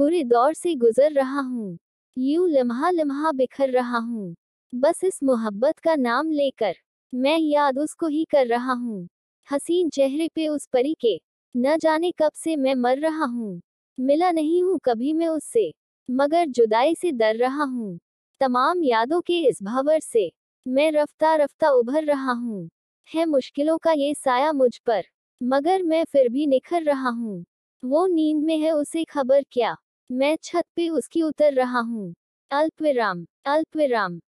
बुरे दौर से गुजर रहा हूँ, यूँ लम्हा लम्हा बिखर रहा हूँ, बस इस मोहब्बत का नाम लेकर, मैं याद उसको ही कर रहा हूँ, हसीन चेहरे पे उस परी के, न जाने कब से मैं मर रहा हूँ, मिला नहीं हूँ कभी मैं उससे, मगर जुदाई से डर रहा हूँ, तमाम यादों के इस भंवर से, मैं रफ्ता रफ्ता उभर रहा हूँ, है मुश्किलों का ये साया मुझ पर, मगर मैं फिर भी निखर रहा हूँ, वो नींद में है उसे खबर क्या मैं छत पे उसकी उतर रहा हूँ। अल्पविराम अल्पविराम।